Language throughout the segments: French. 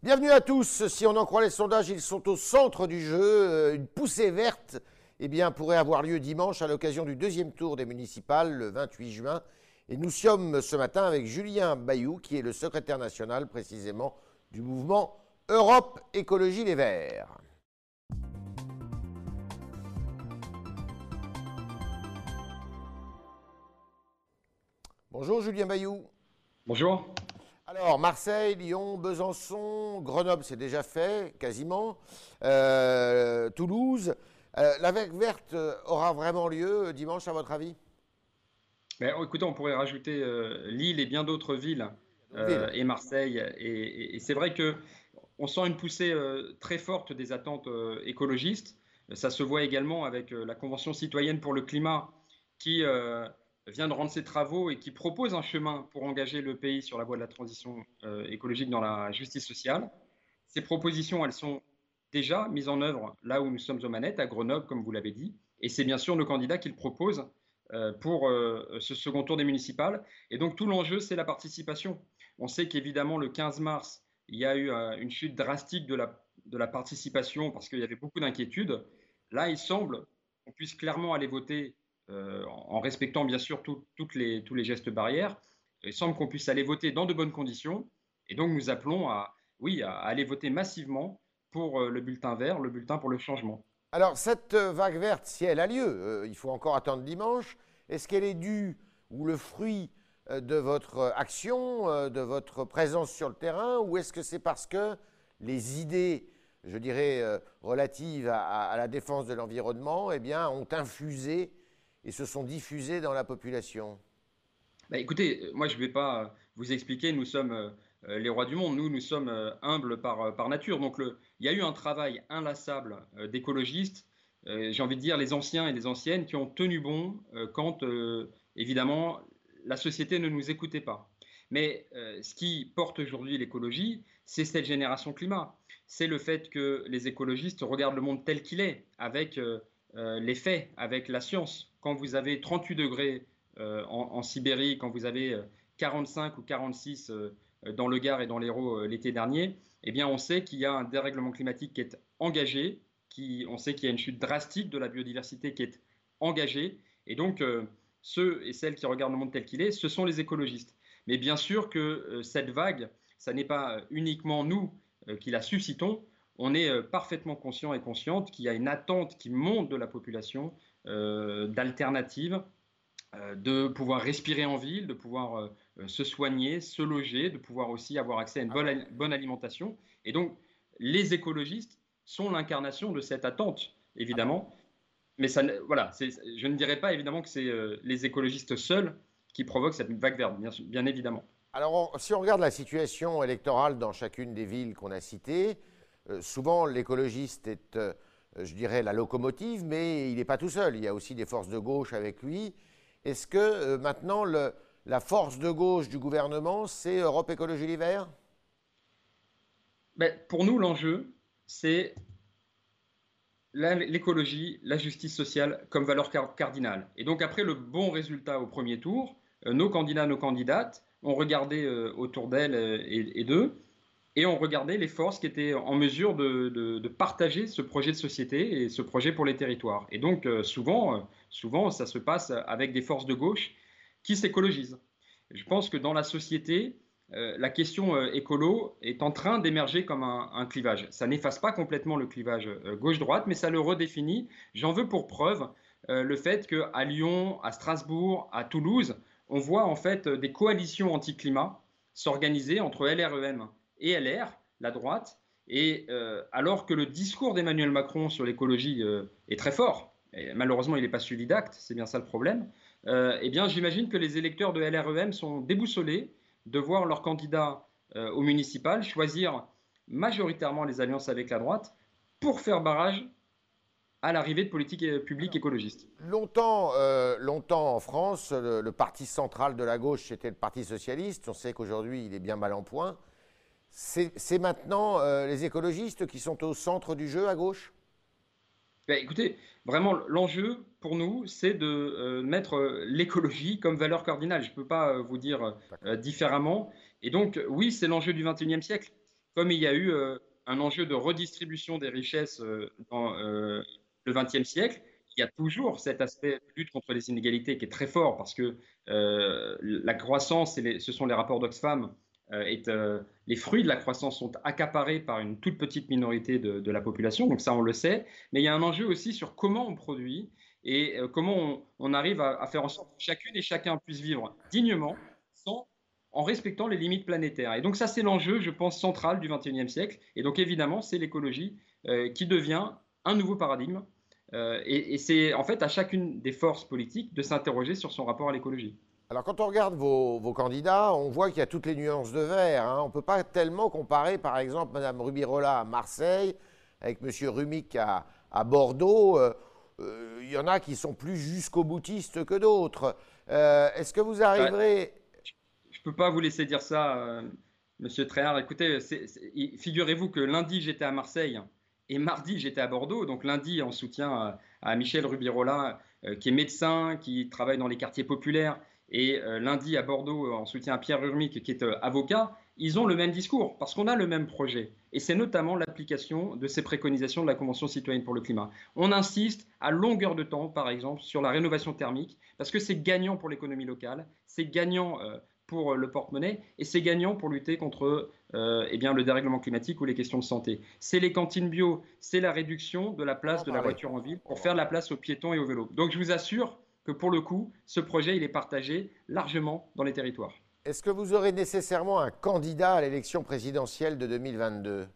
Bienvenue à tous. Si on en croit les sondages, ils sont au centre du jeu. Euh, une poussée verte eh pourrait avoir lieu dimanche à l'occasion du deuxième tour des municipales le 28 juin. Et nous sommes ce matin avec Julien Bayou, qui est le secrétaire national précisément du mouvement Europe Écologie Les Verts. Bonjour Julien Bayou. Bonjour. Alors, Marseille, Lyon, Besançon, Grenoble, c'est déjà fait, quasiment. Euh, Toulouse. Euh, la vague verte aura vraiment lieu dimanche, à votre avis? Ben, Écoutez, on pourrait rajouter euh, Lille et bien d'autres villes, et Marseille. Et, c'est vrai que on sent une poussée très forte des attentes écologistes. Ça se voit également avec la Convention citoyenne pour le climat qui vient de rendre ses travaux et qui propose un chemin pour engager le pays sur la voie de la transition euh, écologique dans la justice sociale. Ces propositions, elles sont déjà mises en œuvre là où nous sommes aux manettes, à Grenoble, comme vous l'avez dit. Et c'est bien sûr nos candidats qui le proposent euh, pour euh, ce second tour des municipales. Et donc tout l'enjeu, c'est la participation. On sait qu'évidemment, le 15 mars, il y a eu une chute drastique de la, participation parce qu'il y avait beaucoup d'inquiétudes. Là, il semble qu'on puisse clairement aller voter en respectant bien sûr toutes les, tous les gestes barrières. Il semble qu'on puisse aller voter dans de bonnes conditions. Et donc nous appelons à, oui, à aller voter massivement pour euh, le bulletin vert, le bulletin pour le changement. Alors cette euh, vague verte, si elle a lieu, il faut encore attendre dimanche, est-ce qu'elle est due ou le fruit de votre action, de votre présence sur le terrain, ou est-ce que c'est parce que les idées, je dirais, relatives à, la défense de l'environnement, eh bien, ont infusé et se sont diffusés dans la population bah, Écoutez, moi je ne vais pas vous expliquer, nous sommes euh, les rois du monde, nous, nous sommes euh, humbles par, nature. Donc il y a eu un travail inlassable euh, d'écologistes, j'ai envie de dire les anciens et les anciennes, qui ont tenu bon quand, évidemment, la société ne nous écoutait pas. Mais ce qui porte aujourd'hui l'écologie, c'est cette génération climat. C'est le fait que les écologistes regardent le monde tel qu'il est, avec les faits, avec la science. Quand vous avez 38 degrés euh, en, Sibérie, quand vous avez 45 euh, ou 46 euh, dans le Gard et dans l'Hérault l'été dernier, eh bien, on sait qu'il y a un dérèglement climatique qui est engagé, qui, on sait qu'il y a une chute drastique de la biodiversité qui est engagée, et donc ceux et celles qui regardent le monde tel qu'il est, ce sont les écologistes. Mais bien sûr que cette vague, ça n'est pas uniquement nous qui la suscitons, on est parfaitement conscient et consciente qu'il y a une attente qui monte de la population euh, d'alternatives, euh, de pouvoir respirer en ville, de pouvoir euh, se soigner, se loger, de pouvoir aussi avoir accès à une bonne, bonne alimentation. Et donc, les écologistes sont l'incarnation de cette attente, évidemment. Mais ça, voilà, je ne dirais pas évidemment que c'est les écologistes seuls qui provoquent cette vague verte, bien, bien évidemment. Alors, si on regarde la situation électorale dans chacune des villes qu'on a citées, souvent l'écologiste est euh, je dirais, la locomotive, mais il n'est pas tout seul. Il y a aussi des forces de gauche avec lui. Est-ce que euh, maintenant, la force de gauche du gouvernement, c'est Europe Écologie Les ben, Pour nous, l'enjeu, c'est l'écologie, la justice sociale comme valeur cardinale. Et donc, après le bon résultat au premier tour, euh, nos candidats, nos candidates ont regardé autour d'elles et d'eux et on regardait les forces qui étaient en mesure de, partager ce projet de société et ce projet pour les territoires. Et donc euh, souvent, euh, souvent, ça se passe avec des forces de gauche qui s'écologisent. Je pense que dans la société, euh, la question écolo est en train d'émerger comme un, clivage. Ça n'efface pas complètement le clivage gauche-droite, mais ça le redéfinit. J'en veux pour preuve le fait qu'à Lyon, à Strasbourg, à Toulouse, on voit en fait des coalitions anti-climat s'organiser entre LREM et LR, la droite, et euh, alors que le discours d'Emmanuel Macron sur l'écologie euh, est très fort, et malheureusement il n'est pas suivi d'actes, c'est bien ça le problème, euh, eh bien j'imagine que les électeurs de LREM sont déboussolés de voir leur candidat au municipal choisir majoritairement les alliances avec la droite pour faire barrage à l'arrivée de politiques publiques écologistes. Longtemps, longtemps en France, le, le, parti central de la gauche, c'était le Parti socialiste. On sait qu'aujourd'hui, il est bien mal en point. C'est maintenant euh, les écologistes qui sont au centre du jeu à gauche? Ben, Écoutez, vraiment, l'enjeu pour nous, c'est de euh, mettre euh, l'écologie comme valeur cardinale. Je ne peux pas vous dire différemment. Et donc, oui, c'est l'enjeu du XXIe siècle. Comme il y a eu un enjeu de redistribution des richesses dans le XXe siècle, il y a toujours cet aspect de lutte contre les inégalités qui est très fort parce que la croissance, et ce sont les rapports d'Oxfam, est, les fruits de la croissance sont accaparés par une toute petite minorité de, la population, donc ça on le sait, mais il y a un enjeu aussi sur comment on produit et comment on, arrive à, faire en sorte que chacune et chacun puisse vivre dignement sans, en respectant les limites planétaires. Et donc ça c'est l'enjeu, je pense, central du XXIe siècle, et donc évidemment c'est l'écologie qui devient un nouveau paradigme, et c'est en fait à chacune des forces politiques de s'interroger sur son rapport à l'écologie. Alors quand on regarde vos, candidats, on voit qu'il y a toutes les nuances de vert. Hein. On ne peut pas tellement comparer par exemple Mme Rubirola à Marseille avec M. Rumic à, Bordeaux. Euh, euh, il y en a qui sont plus jusqu'au boutiste que d'autres. Euh, est-ce que vous arriverez... je ne peux pas vous laisser dire ça, Monsieur Tréhard. Écoutez, figurez-vous que lundi j'étais à Marseille et mardi j'étais à Bordeaux. Donc lundi en soutien à, Michel Rubirola, qui est médecin, qui travaille dans les quartiers populaires et euh, lundi à Bordeaux, en soutien à Pierre Urmic, qui est euh, avocat, ils ont le même discours, parce qu'on a le même projet. Et c'est notamment l'application de ces préconisations de la Convention citoyenne pour le climat. On insiste à longueur de temps, par exemple, sur la rénovation thermique, parce que c'est gagnant pour l'économie locale, c'est gagnant euh, pour le porte-monnaie, et c'est gagnant pour lutter contre eh bien, le dérèglement climatique ou les questions de santé. C'est les cantines bio, c'est la réduction de la place de la voiture en ville pour faire de la place aux piétons et aux vélos. Donc je vous assure, que pour le coup, ce projet, il est partagé largement dans les territoires. Est-ce que vous aurez nécessairement un candidat à l'élection présidentielle de 2022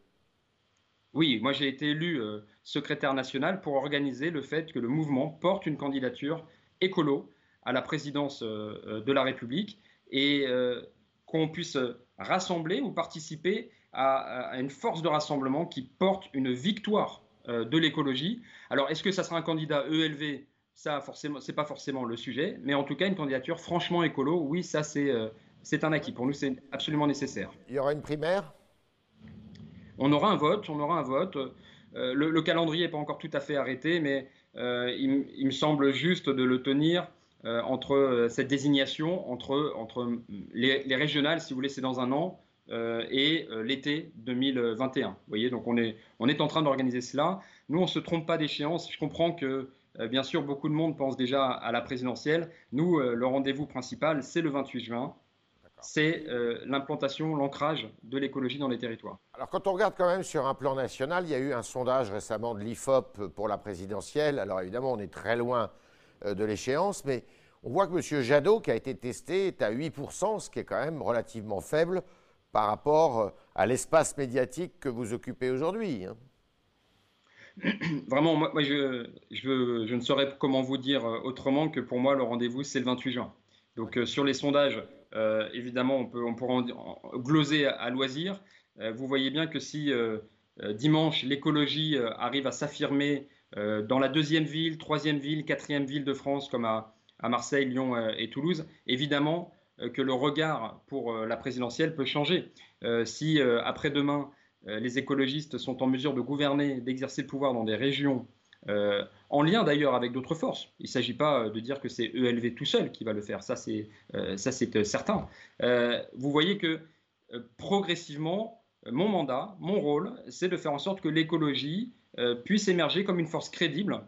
Oui, moi j'ai été élu euh, secrétaire national pour organiser le fait que le mouvement porte une candidature écolo à la présidence euh, euh, de la République et qu'on puisse rassembler ou participer à, à, une force de rassemblement qui porte une victoire de l'écologie. Alors, est-ce que ça sera un candidat ELV ça, forcément, c'est pas forcément le sujet, mais en tout cas, une candidature franchement écolo, oui, ça, c'est, euh, c'est un acquis. Pour nous, c'est absolument nécessaire. Il y aura une primaire? On aura un vote, on aura un vote. Euh, le, calendrier n'est pas encore tout à fait arrêté, mais euh, il, me semble juste de le tenir entre cette désignation, entre, entre les, les, régionales, si vous voulez, c'est dans un an, et l'été 2021. Vous voyez, donc on est, on est en train d'organiser cela. Nous, on ne se trompe pas d'échéance. Je comprends que bien sûr, beaucoup de monde pense déjà à la présidentielle. Nous, euh, le rendez-vous principal, c'est le 28 juin. C'est euh, l'implantation, l'ancrage de l'écologie dans les territoires. Alors, quand on regarde quand même sur un plan national, il y a eu un sondage récemment de l'IFOP pour la présidentielle. Alors, évidemment, on est très loin de l'échéance, mais on voit que M. Jadot, qui a été testé, est à 8%, ce qui est quand même relativement faible par rapport à l'espace médiatique que vous occupez aujourd'hui. Vraiment, moi, je, ne saurais comment vous dire euh, autrement que pour moi, le rendez-vous, c'est le 28 juin. Donc, euh, sur les sondages, euh, évidemment, on, peut, pourra en, gloser à, loisir. vous voyez bien que si dimanche, l'écologie arrive à s'affirmer dans la deuxième ville, troisième ville, quatrième ville de France, comme à, à Marseille, Lyon et Toulouse, évidemment que le regard pour la présidentielle peut changer. si après-demain, les écologistes sont en mesure de gouverner, d'exercer le pouvoir dans des régions, euh, en lien d'ailleurs avec d'autres forces. Il ne s'agit pas de dire que c'est ELV tout seul qui va le faire, ça c'est euh, certain. vous voyez que progressivement, mon mandat, mon rôle, c'est de faire en sorte que l'écologie puisse émerger comme une force crédible,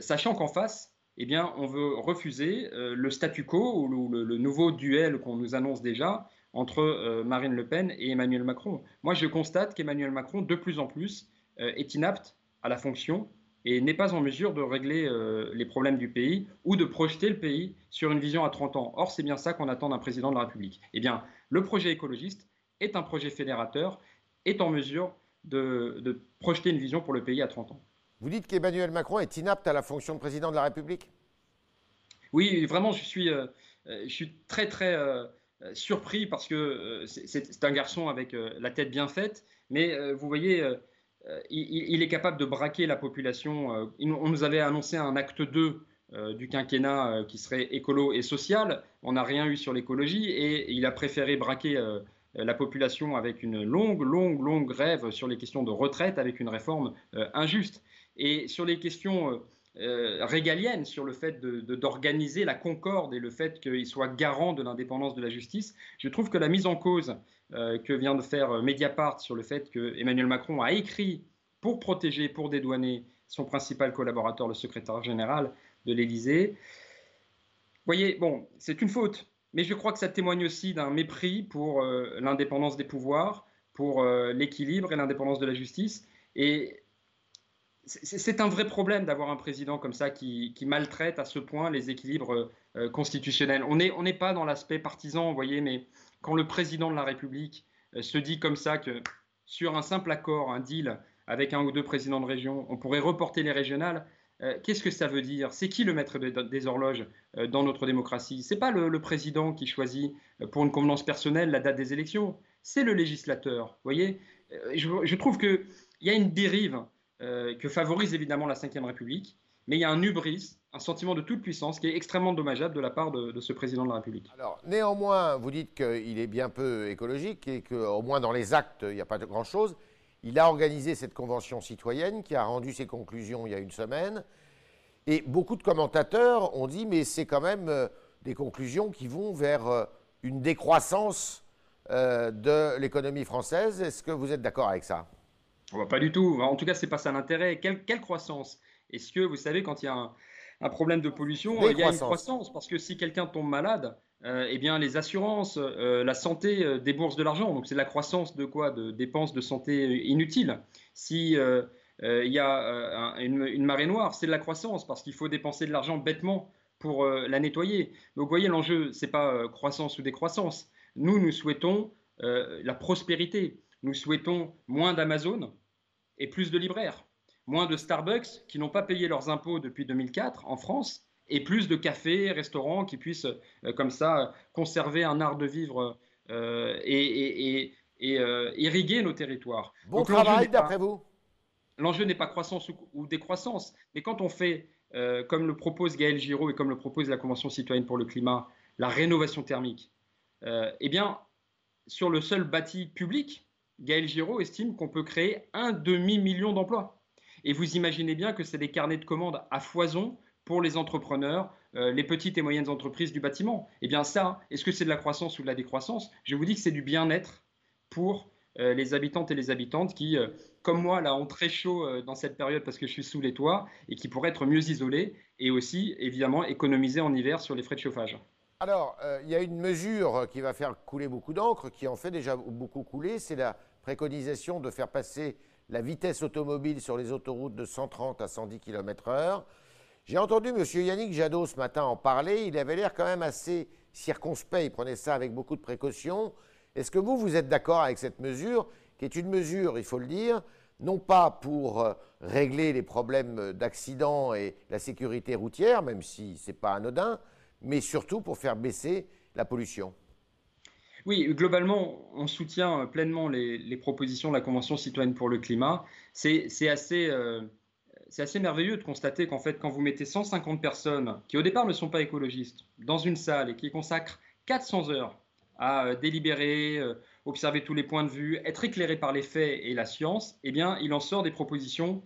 sachant qu'en face, eh bien, on veut refuser le statu quo ou le nouveau duel qu'on nous annonce déjà entre euh, Marine Le Pen et Emmanuel Macron. Moi, je constate qu'Emmanuel Macron, de plus en plus, euh, est inapte à la fonction et n'est pas en mesure de régler euh, les problèmes du pays ou de projeter le pays sur une vision à 30 ans. Or, c'est bien ça qu'on attend d'un président de la République. Eh bien, le projet écologiste est un projet fédérateur, est en mesure de, de projeter une vision pour le pays à 30 ans. Vous dites qu'Emmanuel Macron est inapte à la fonction de président de la République? Oui, vraiment, je suis, je suis très, très euh, surpris parce que euh, c'est un garçon avec euh, la tête bien faite, mais vous voyez, il, est capable de braquer la population. on nous avait annoncé un acte 2 du quinquennat qui serait écolo et social. On n'a rien eu sur l'écologie et il a préféré braquer la population avec une longue, longue, longue grève sur les questions de retraite avec une réforme injuste. Et sur les questions euh, régalienne sur le fait d'organiser la concorde et le fait qu'il soit garant de l'indépendance de la justice. Je trouve que la mise en cause que vient de faire Mediapart sur le fait que Emmanuel Macron a écrit pour protéger, pour dédouaner son principal collaborateur, le secrétaire général de l'Élysée. Voyez, bon, c'est une faute, mais je crois que ça témoigne aussi d'un mépris pour l'indépendance des pouvoirs, pour l'équilibre et l'indépendance de la justice. Et c'est un vrai problème d'avoir un président comme ça qui, maltraite à ce point les équilibres euh, constitutionnels. On n'est pas dans l'aspect partisan, vous voyez, mais quand le président de la République euh, se dit comme ça que sur un simple accord, un deal avec un ou deux présidents de région, on pourrait reporter les régionales, euh, qu'est-ce que ça veut dire? C'est qui le maître des horloges dans notre démocratie? C'est pas le, président qui choisit pour une convenance personnelle la date des élections, c'est le législateur. Vous voyez, je, je trouve qu'il y a une dérive que favorise évidemment la Ve République, mais il y a un hubris, un sentiment de toute puissance qui est extrêmement dommageable de la part de, ce président de la République. Alors, néanmoins, vous dites qu'il est bien peu écologique et qu'au moins dans les actes, il n'y a pas de grand-chose. Il a organisé cette convention citoyenne qui a rendu ses conclusions il y a une semaine. Et beaucoup de commentateurs ont dit, mais c'est quand même euh, des conclusions qui vont vers euh, une décroissance de l'économie française. Est-ce que vous êtes d'accord avec ça? Pas du tout. En tout cas, c'est pas ça l'intérêt. Quelle, croissance? Est-ce que vous savez quand il y a un, problème de pollution, il y a une croissance? Parce que si quelqu'un tombe malade, euh, eh bien les assurances, euh, la santé euh, déboursent de l'argent. Donc c'est la croissance de quoi? De dépenses de santé inutiles. Si il y a une, marée noire, c'est de la croissance parce qu'il faut dépenser de l'argent bêtement pour la nettoyer. Donc vous voyez, l'enjeu, c'est pas croissance ou décroissance. Nous, nous souhaitons la prospérité. Nous souhaitons moins d'Amazon et plus de libraires, moins de Starbucks qui n'ont pas payé leurs impôts depuis 2004 en France, et plus de cafés, restaurants qui puissent euh, comme ça conserver un art de vivre euh, et, euh, irriguer nos territoires. Bon travail d'après vous? L'enjeu n'est pas croissance ou, décroissance, mais quand on fait, comme le propose Gaël Giraud et comme le propose la Convention citoyenne pour le climat, la rénovation thermique, eh bien, sur le seul bâti public, Gaël Giraud estime qu'on peut créer un demi-million d'emplois. Et vous imaginez bien que c'est des carnets de commandes à foison pour les entrepreneurs, euh, les petites et moyennes entreprises du bâtiment. Eh bien ça, est-ce que c'est de la croissance ou de la décroissance? Je vous dis que c'est du bien-être pour euh, les habitantes et les habitantes qui, euh, comme moi, là, ont très chaud dans cette période parce que je suis sous les toits et qui pourraient être mieux isolés et aussi, évidemment, économiser en hiver sur les frais de chauffage. Alors, euh, il y a une mesure qui va faire couler beaucoup d'encre, qui en fait déjà beaucoup couler, c'est la préconisation de faire passer la vitesse automobile sur les autoroutes de 130 à 110 km/h. J'ai entendu M. Yannick Jadot ce matin en parler, il avait l'air quand même assez circonspect, il prenait ça avec beaucoup de précaution. Est-ce que vous, vous êtes d'accord avec cette mesure, qui est une mesure, il faut le dire, non pas pour euh, régler les problèmes d'accident et la sécurité routière, même si ce n'est pas anodin, mais surtout pour faire baisser la pollution. Oui, globalement, on soutient pleinement les, propositions de la Convention citoyenne pour le climat. C'est assez, euh, merveilleux de constater qu'en fait, quand vous mettez 150 personnes qui au départ ne sont pas écologistes dans une salle et qui consacrent 400 heures à euh, délibérer, euh, observer tous les points de vue, être éclairés par les faits et la science, eh bien, il en sort des propositions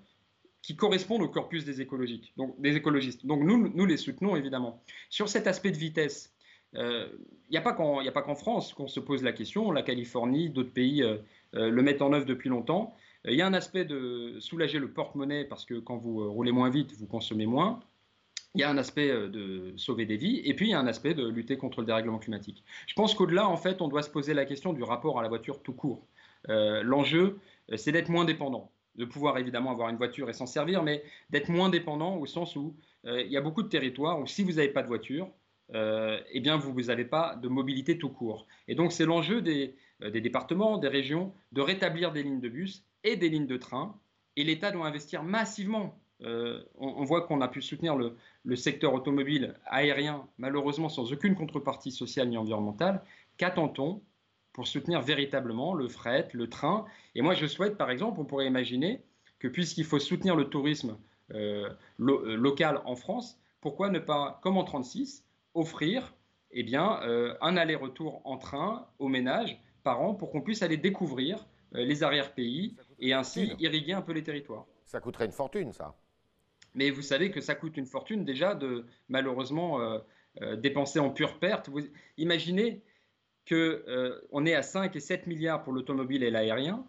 qui correspondent au corpus des, écologiques, donc, des écologistes. Donc nous, nous les soutenons évidemment. Sur cet aspect de vitesse, il euh, n'y a pas qu'en France qu'on se pose la question, la Californie, d'autres pays euh, euh, le mettent en œuvre depuis longtemps. Il y a un aspect de soulager le porte-monnaie parce que quand vous roulez moins vite, vous consommez moins. Il y a un aspect de sauver des vies et puis il y a un aspect de lutter contre le dérèglement climatique. Je pense qu'au-delà, en fait, on doit se poser la question du rapport à la voiture tout court. L'enjeu, c'est d'être moins dépendant de pouvoir évidemment avoir une voiture et s'en servir, mais d'être moins dépendant au sens où euh, il y a beaucoup de territoires où si vous n'avez pas de voiture, euh, eh bien vous n'avez pas de mobilité tout court. Et donc c'est l'enjeu des, euh, départements, des régions, de rétablir des lignes de bus et des lignes de train. Et l'État doit investir massivement. On, voit qu'on a pu soutenir le, le secteur automobile aérien, malheureusement sans aucune contrepartie sociale ni environnementale. Qu'attend-on? Pour soutenir véritablement le fret, le train. Et moi, je souhaite, par exemple, on pourrait imaginer que puisqu'il faut soutenir le tourisme euh, euh, local en France, pourquoi ne pas, comme en 36, offrir eh bien, euh, un aller-retour en train aux ménages par an pour qu'on puisse aller découvrir les arrière-pays et ainsi irriguer un peu les territoires. Ça coûterait une fortune, ça. Mais vous savez que ça coûte une fortune déjà de malheureusement dépenser en pure perte. Vous imaginez qu'on est à 5 et 7 milliards pour l'automobile et l'aérien,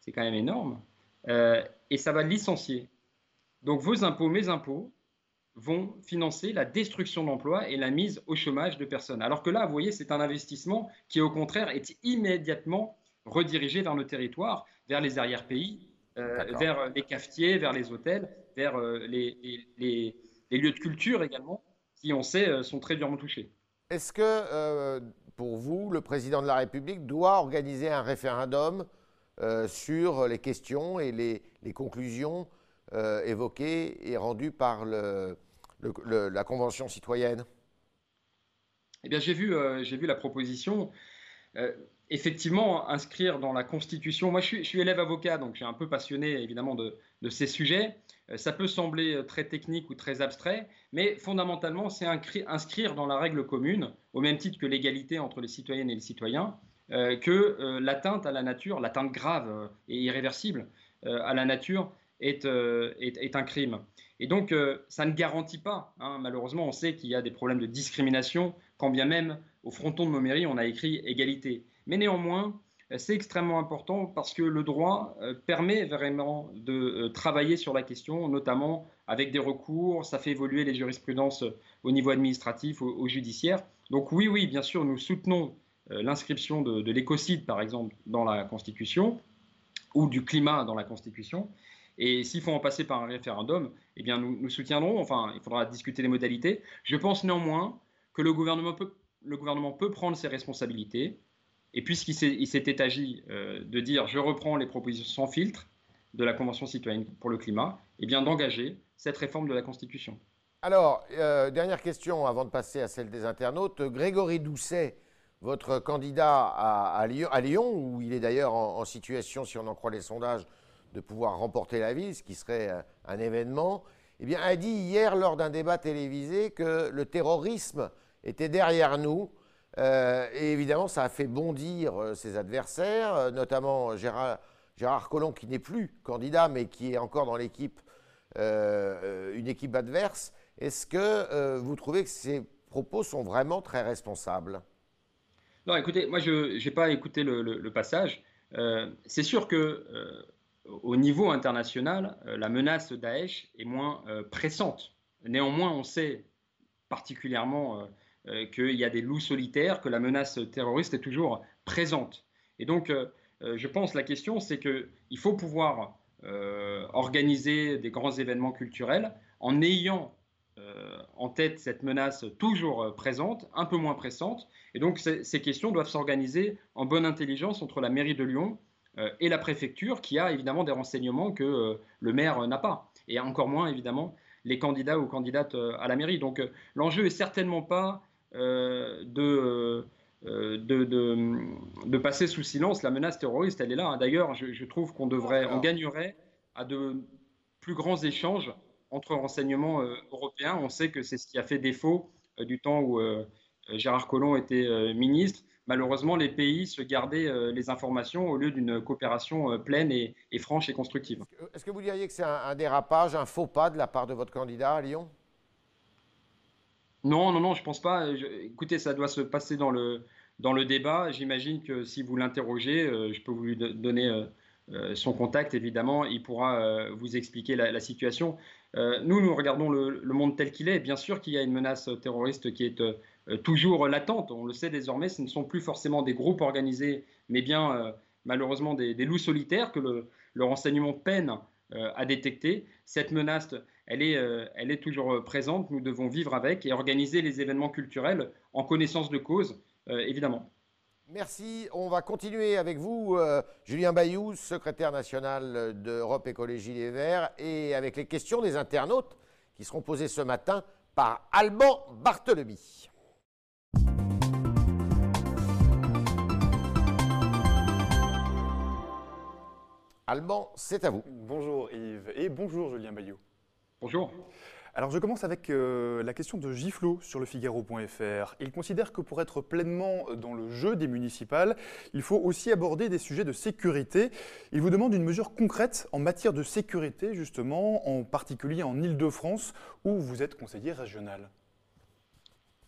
c'est quand même énorme, et ça va licencier. Donc vos impôts, mes impôts, vont financer la destruction d'emplois et la mise au chômage de personnes. Alors que là, vous voyez, c'est un investissement qui, au contraire, est immédiatement redirigé vers nos territoires, vers les arrière-pays, euh, vers les cafetiers, vers les hôtels, vers euh, les, lieux de culture également, qui, on sait, euh, sont très durement touchés. Est-ce que, pour vous, le président de la République doit organiser un référendum sur les questions et les conclusions évoquées et rendues par la Convention citoyenne? Eh bien, j'ai vu, euh, vu la proposition. Euh, effectivement, inscrire dans la Constitution, moi je suis, élève avocat, donc j'ai un peu passionné évidemment de, de ces sujets. Euh, ça peut sembler très technique ou très abstrait, mais fondamentalement, c'est inscrire dans la règle commune, au même titre que l'égalité entre les citoyennes et les citoyens, que l'atteinte à la nature, l'atteinte grave et irréversible à la nature est, un crime. Et donc, euh, ça ne garantit pas. Hein. malheureusement, on sait qu'il y a des problèmes de discrimination, quand bien même au fronton de mairies, on a écrit égalité. Mais néanmoins, euh, c'est extrêmement important parce que le droit euh, permet vraiment de travailler sur la question, notamment avec des recours. Ça fait évoluer les jurisprudences au niveau administratif, au, judiciaire. Donc oui, oui, bien sûr, nous soutenons l'inscription de, de l'écocide, par exemple, dans la Constitution, ou du climat dans la Constitution. Et s'il faut en passer par un référendum, eh bien nous, soutiendrons. Enfin, il faudra discuter les modalités. Je pense néanmoins que le gouvernement peut prendre ses responsabilités. Et puisqu'il s'était agi euh, de dire je reprends les propositions sans filtre de la Convention citoyenne pour le climat, eh bien d'engager cette réforme de la Constitution. Alors, euh, dernière question avant de passer à celle des internautes. Grégory Doucet, votre candidat à, Lyon, où il est d'ailleurs en, situation, si on en croit les sondages, de pouvoir remporter la ville, ce qui serait euh, un événement, eh bien, a dit hier lors d'un débat télévisé que le terrorisme était derrière nous. Euh, et évidemment, ça a fait bondir euh, ses adversaires, notamment Gérard, Gérard Collomb, qui n'est plus candidat, mais qui est encore dans l'équipe, une équipe adverse. Est-ce que vous trouvez que ces propos sont vraiment très responsables? Non, écoutez, moi, je n'ai pas écouté le, passage. c'est sûr que au niveau international, euh, la menace Daesh est moins euh, pressante. Néanmoins, on sait particulièrement euh, qu'il y a des loups solitaires, que la menace terroriste est toujours présente. Et donc, je pense la question, c'est qu'il faut pouvoir organiser des grands événements culturels en ayant en tête cette menace toujours présente, un peu moins pressante. Et donc, ces questions doivent s'organiser en bonne intelligence entre la mairie de Lyon, euh, et la préfecture qui a évidemment des renseignements que euh, le maire n'a pas, et encore moins évidemment les candidats ou candidates euh, à la mairie. Donc l'enjeu est certainement pas de, de, de, passer sous silence la menace terroriste. Elle est là. Hein. D'ailleurs, je, trouve qu'on devrait, on gagnerait à de plus grands échanges entre renseignements européens. On sait que c'est ce qui a fait défaut du temps où Gérard Collomb était ministre malheureusement, les pays se gardaient euh, les informations au lieu d'une coopération euh, pleine et, franche et constructive. Est-ce que vous diriez que c'est un, dérapage, un faux pas de la part de votre candidat à Lyon? Non, non, non, je ne pense pas. écoutez, ça doit se passer dans le, dans le débat. J'imagine que si vous l'interrogez, euh, je peux vous donner son contact, évidemment. Il pourra vous expliquer la, situation. nous, nous regardons le, le monde tel qu'il est. Bien sûr qu'il y a une menace terroriste qui est euh, toujours latente. On le sait désormais, ce ne sont plus forcément des groupes organisés, mais bien euh, malheureusement des, loups solitaires que le, renseignement peine euh, à détecter. Cette menace, elle est, elle est toujours présente. Nous devons vivre avec et organiser les événements culturels en connaissance de cause, évidemment. Merci. On va continuer avec vous, Julien Bayou, secrétaire national d'Europe Écologie Les Verts, et avec les questions des internautes qui seront posées ce matin par Alban Barthelemy. Allemand, c'est à vous. Bonjour Yves et bonjour Julien Bayou. Bonjour. Alors je commence avec euh, la question de Giflo sur le Figaro.fr. Il considère que pour être pleinement dans le jeu des municipales, il faut aussi aborder des sujets de sécurité. Il vous demande une mesure concrète en matière de sécurité, justement, en particulier en Ile-de-France, où vous êtes conseiller régional.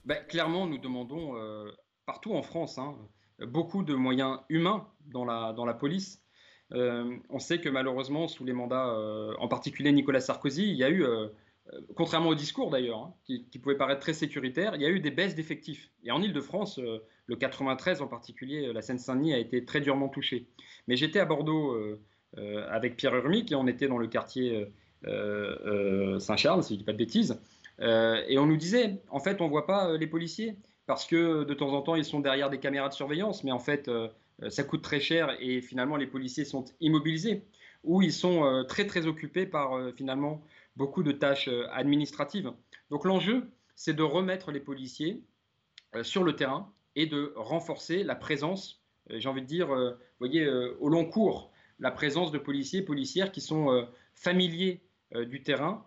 Ben, clairement, nous demandons euh, partout en France hein, beaucoup de moyens humains dans la, dans la police. On sait que malheureusement, sous les mandats, en particulier Nicolas Sarkozy, il y a eu euh, contrairement au discours d'ailleurs, hein, qui, pouvait paraître très sécuritaire, il y a eu des baisses d'effectifs. Et en Ile-de-France, euh, le 93 en particulier, euh, la Seine-Saint-Denis a été très durement touchée. Mais j'étais à Bordeaux avec Pierre Urmic et on était dans le quartier Saint-Charles, si je ne dis pas de bêtises. et on nous disait, en fait, on ne voit pas les policiers parce que de temps en temps, ils sont derrière des caméras de surveillance, mais en fait, ça coûte très cher et finalement, les policiers sont immobilisés ou ils sont très très occupés par finalement beaucoup de tâches euh, administratives. Donc l'enjeu, c'est de remettre les policiers euh, sur le terrain et de renforcer la présence, euh, j'ai envie de dire, vous voyez, au long cours, la présence de policiers et policières qui sont familiers du terrain.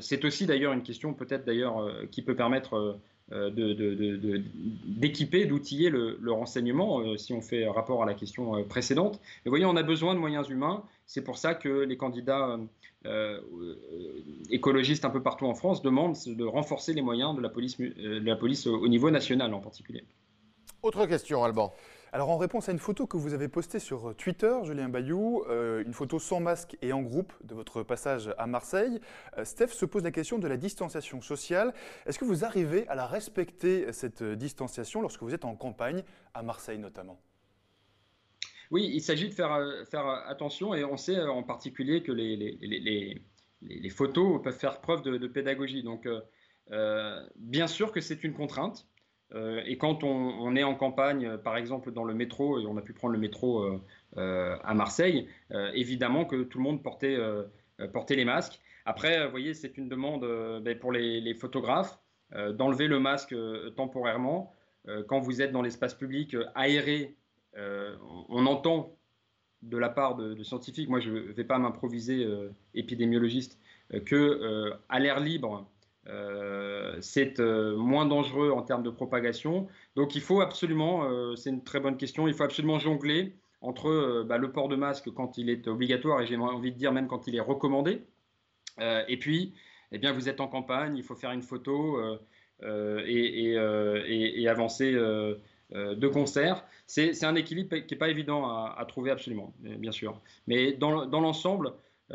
C'est aussi d'ailleurs une question peut-être d'ailleurs qui peut permettre d'équiper, d'outiller le, renseignement, si on fait rapport à la question précédente. Mais vous voyez, on a besoin de moyens humains. C'est pour ça que les candidats euh, euh, écologistes un peu partout en France demandent de renforcer les moyens de la police, euh, de la police au niveau national en particulier. Autre question, Alban. Alors en réponse à une photo que vous avez postée sur Twitter, Julien Bayou, une photo sans masque et en groupe de votre passage à Marseille, Steph se pose la question de la distanciation sociale. Est-ce que vous arrivez à la respecter, cette distanciation, lorsque vous êtes en campagne, à Marseille notamment? Oui, il s'agit de faire, euh, faire attention et on sait euh, en particulier que les, les, les, photos peuvent faire preuve de, pédagogie. Donc, euh, bien sûr que c'est une contrainte. Et quand on, est en campagne, par exemple dans le métro, et on a pu prendre le métro à Marseille, évidemment que tout le monde portait, les masques. Après, vous voyez, c'est une demande ben, pour les, photographes d'enlever le masque temporairement. quand vous êtes dans l'espace public aéré euh, on entend de la part de, scientifiques, moi je ne vais pas m'improviser euh, épidémiologiste, euh, que à l'air libre, c'est moins dangereux en termes de propagation. Donc il faut absolument, c'est une très bonne question, il faut absolument jongler entre bah, le port de masque quand il est obligatoire et j'ai envie de dire même quand il est recommandé, et puis eh bien, vous êtes en campagne, il faut faire une photo et, avancer euh, de concert. C'est un équilibre qui n'est pas évident à, trouver absolument, bien sûr. Mais dans, l'ensemble, euh,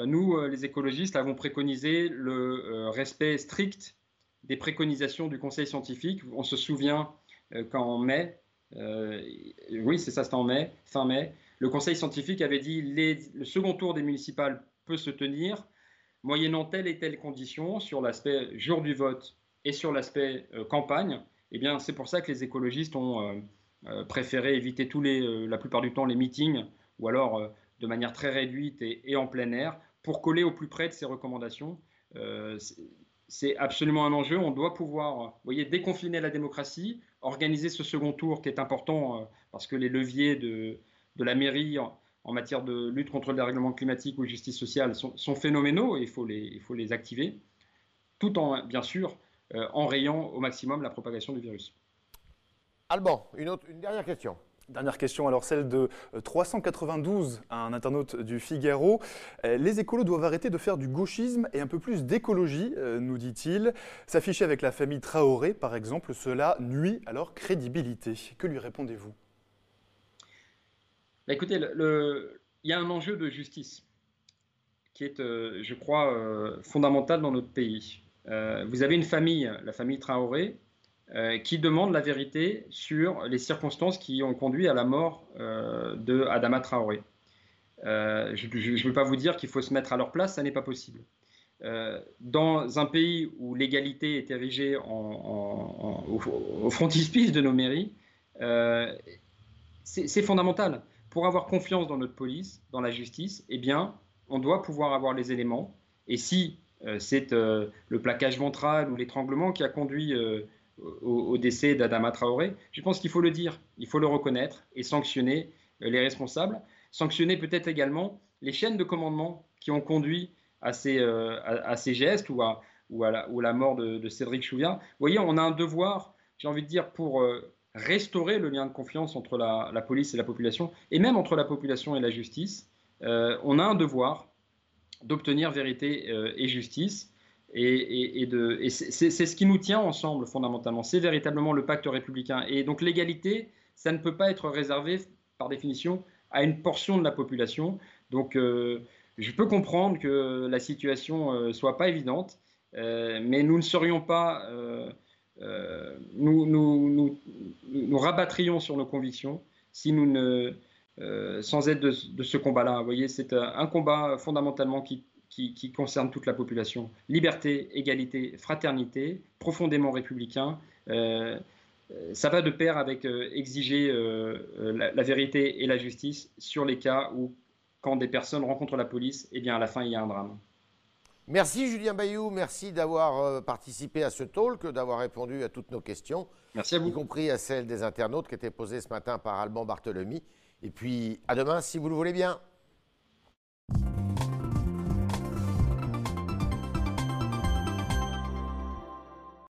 nous, euh, les écologistes, avons préconisé le respect strict des préconisations du Conseil scientifique. On se souvient qu'en mai, oui, c'est ça, c'était en mai, fin mai, le Conseil scientifique avait dit les, le second tour des municipales peut se tenir moyennant telle et telle condition sur l'aspect jour du vote et sur l'aspect campagne. Eh bien, c'est pour ça que les écologistes ont euh, euh, préféré éviter tous les, euh, la plupart du temps les meetings, ou alors de manière très réduite et, en plein air, pour coller au plus près de ces recommandations. c'est absolument un enjeu. On doit pouvoir, vous voyez, déconfiner la démocratie, organiser ce second tour qui est important parce que les leviers de, la mairie en, matière de lutte contre le dérèglement climatique ou justice sociale sont, phénoménaux et il faut, les, activer, tout en, bien sûr, euh, enrayant au maximum la propagation du virus. Alban, une dernière question. Dernière question, alors celle de 392, euh, un internaute du Figaro. Euh, les écolos doivent arrêter de faire du gauchisme et un peu plus d'écologie, nous dit-il. S'afficher avec la famille Traoré, par exemple, cela nuit à leur crédibilité. Que lui répondez-vous? Bah, Écoutez, il y a un enjeu de justice qui est, je crois, fondamental dans notre pays. Euh, vous avez une famille, la famille Traoré, euh, qui demande la vérité sur les circonstances qui ont conduit à la mort euh, de Adama Traoré. je ne veux pas vous dire qu'il faut se mettre à leur place, ça n'est pas possible. dans un pays où l'égalité est érigée au, frontispice de nos mairies, c'est fondamental. Pour avoir confiance dans notre police, dans la justice, eh bien, on doit pouvoir avoir les éléments. Et si euh, c'est euh, le plaquage ventral ou l'étranglement qui a conduit euh, au, décès d'Adama Traoré. Je pense qu'il faut le dire, il faut le reconnaître et sanctionner les responsables. Sanctionner peut-être également les chaînes de commandement qui ont conduit à ces, gestes ou à, la, mort de, Cédric Chouviat. Vous voyez, on a un devoir, j'ai envie de dire, pour restaurer le lien de confiance entre la, police et la population, et même entre la population et la justice. on a un devoir d'obtenir vérité euh, et justice. Et, c'est ce qui nous tient ensemble fondamentalement. C'est véritablement le pacte républicain. Et donc l'égalité, ça ne peut pas être réservé, par définition, à une portion de la population. Donc, euh, je peux comprendre que la situation ne soit pas évidente, mais nous ne serions pas, nous, nous, rabattrions sur nos convictions si nous ne, sans aide de, de ce combat-là. Vous voyez, c'est un combat fondamentalement qui qui, concerne toute la population. Liberté, égalité, fraternité, profondément républicain. Euh, ça va de pair avec euh, exiger euh, la, vérité et la justice sur les cas où, quand des personnes rencontrent la police, eh bien, à la fin, il y a un drame. Merci Julien Bayou, merci d'avoir participé à ce talk, d'avoir répondu à toutes nos questions. Merci à vous. Y compris à celles des internautes qui étaient posées ce matin par Alban Barthelemy. Et puis, à demain, si vous le voulez bien.